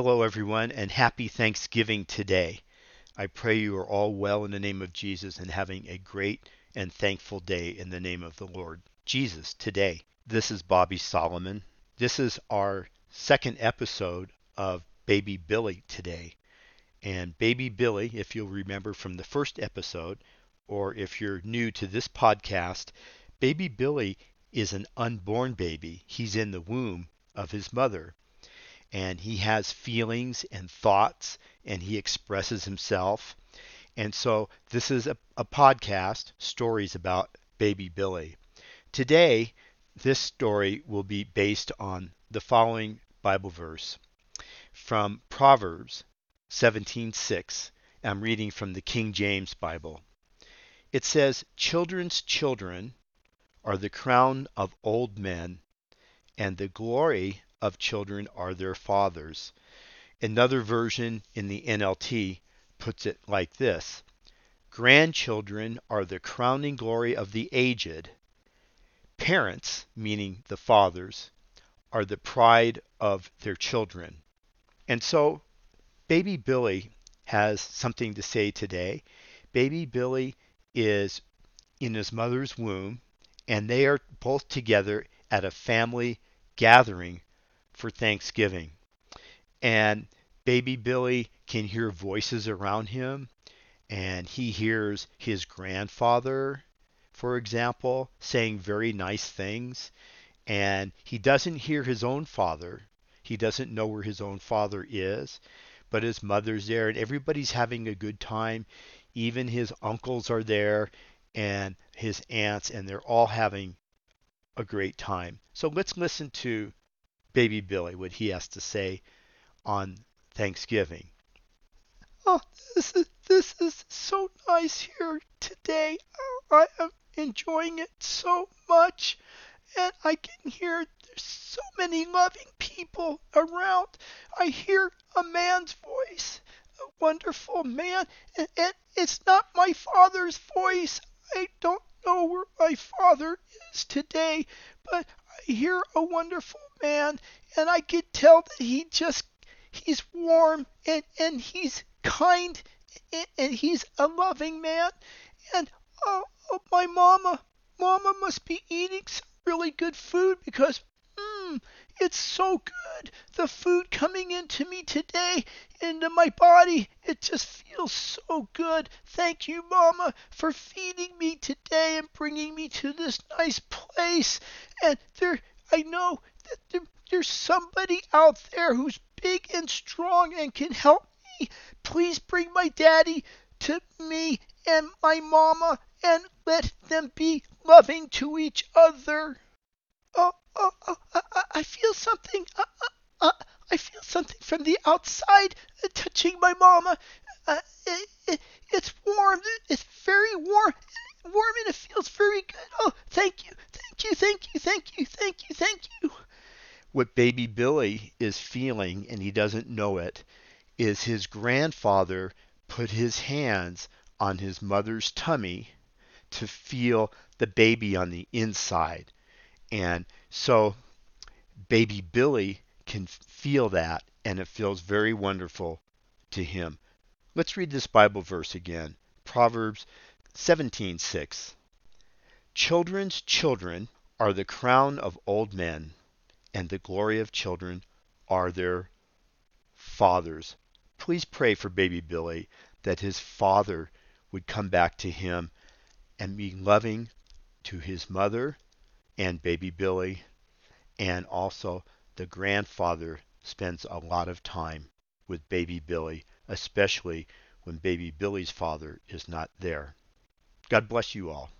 Hello, everyone, and happy Thanksgiving today. I pray you are all well in the name of Jesus and having a great and thankful day in the name of the Lord Jesus today. This is Bobby Solomon. This is our second episode of Baby Billy today. And Baby Billy, if you'll remember from the first episode, or if you're new to this podcast, Baby Billy is an unborn baby. He's in the womb of his mother and he has feelings and thoughts and he expresses himself. And so this is a, a podcast, stories about baby Billy. Today, this story will be based on the following Bible verse from Proverbs 17:6. I'm reading from the King James Bible. It says, "Children's children are the crown of old men, and the glory of children are their fathers. Another version in the NLT puts it like this Grandchildren are the crowning glory of the aged. Parents, meaning the fathers, are the pride of their children. And so, baby Billy has something to say today. Baby Billy is in his mother's womb, and they are both together at a family gathering for Thanksgiving. And baby Billy can hear voices around him, and he hears his grandfather, for example, saying very nice things. And he doesn't hear his own father. He doesn't know where his own father is, but his mother's there, and everybody's having a good time. Even his uncles are there, and his aunts, and they're all having a great time. So let's listen to baby Billy what he has to say on Thanksgiving. Oh, this is this is so nice here today. I am enjoying it so much, and I can hear there's so many loving people around. I hear a man's voice, a wonderful man, and, and it's not my father's voice. I don't know where my father is today, but I hear a wonderful man, and I could tell that he just he's warm and and he's kind and, and he's a loving man. And oh, oh, my mama, mama must be eating some really good food because mmm, it's so good. The food coming into me today, into my body, it just feels so good. Thank you, Mama, for feeding me today and bringing me to this nice place. And there, I know there's somebody out there who's big and strong and can help me. Please bring my daddy to me and my mama and let them be loving to each other. Oh, oh, oh I, I feel something. Uh, uh, uh, I feel something from the outside touching my mama. Uh, it, it, it's warm. It's very warm. Warm and it feels very good. Oh, thank you. Thank you. Thank you. Thank you. Thank you. Thank you what baby Billy is feeling, and he doesn't know it, is his grandfather put his hands on his mother's tummy to feel the baby on the inside. And so baby Billy can feel that, and it feels very wonderful to him. Let's read this Bible verse again. Proverbs 17:6. Children's children are the crown of old men, and the glory of children are their fathers. Please pray for baby Billy that his father would come back to him and be loving to his mother and baby Billy. And also, the grandfather spends a lot of time with baby Billy, especially when baby Billy's father is not there. God bless you all.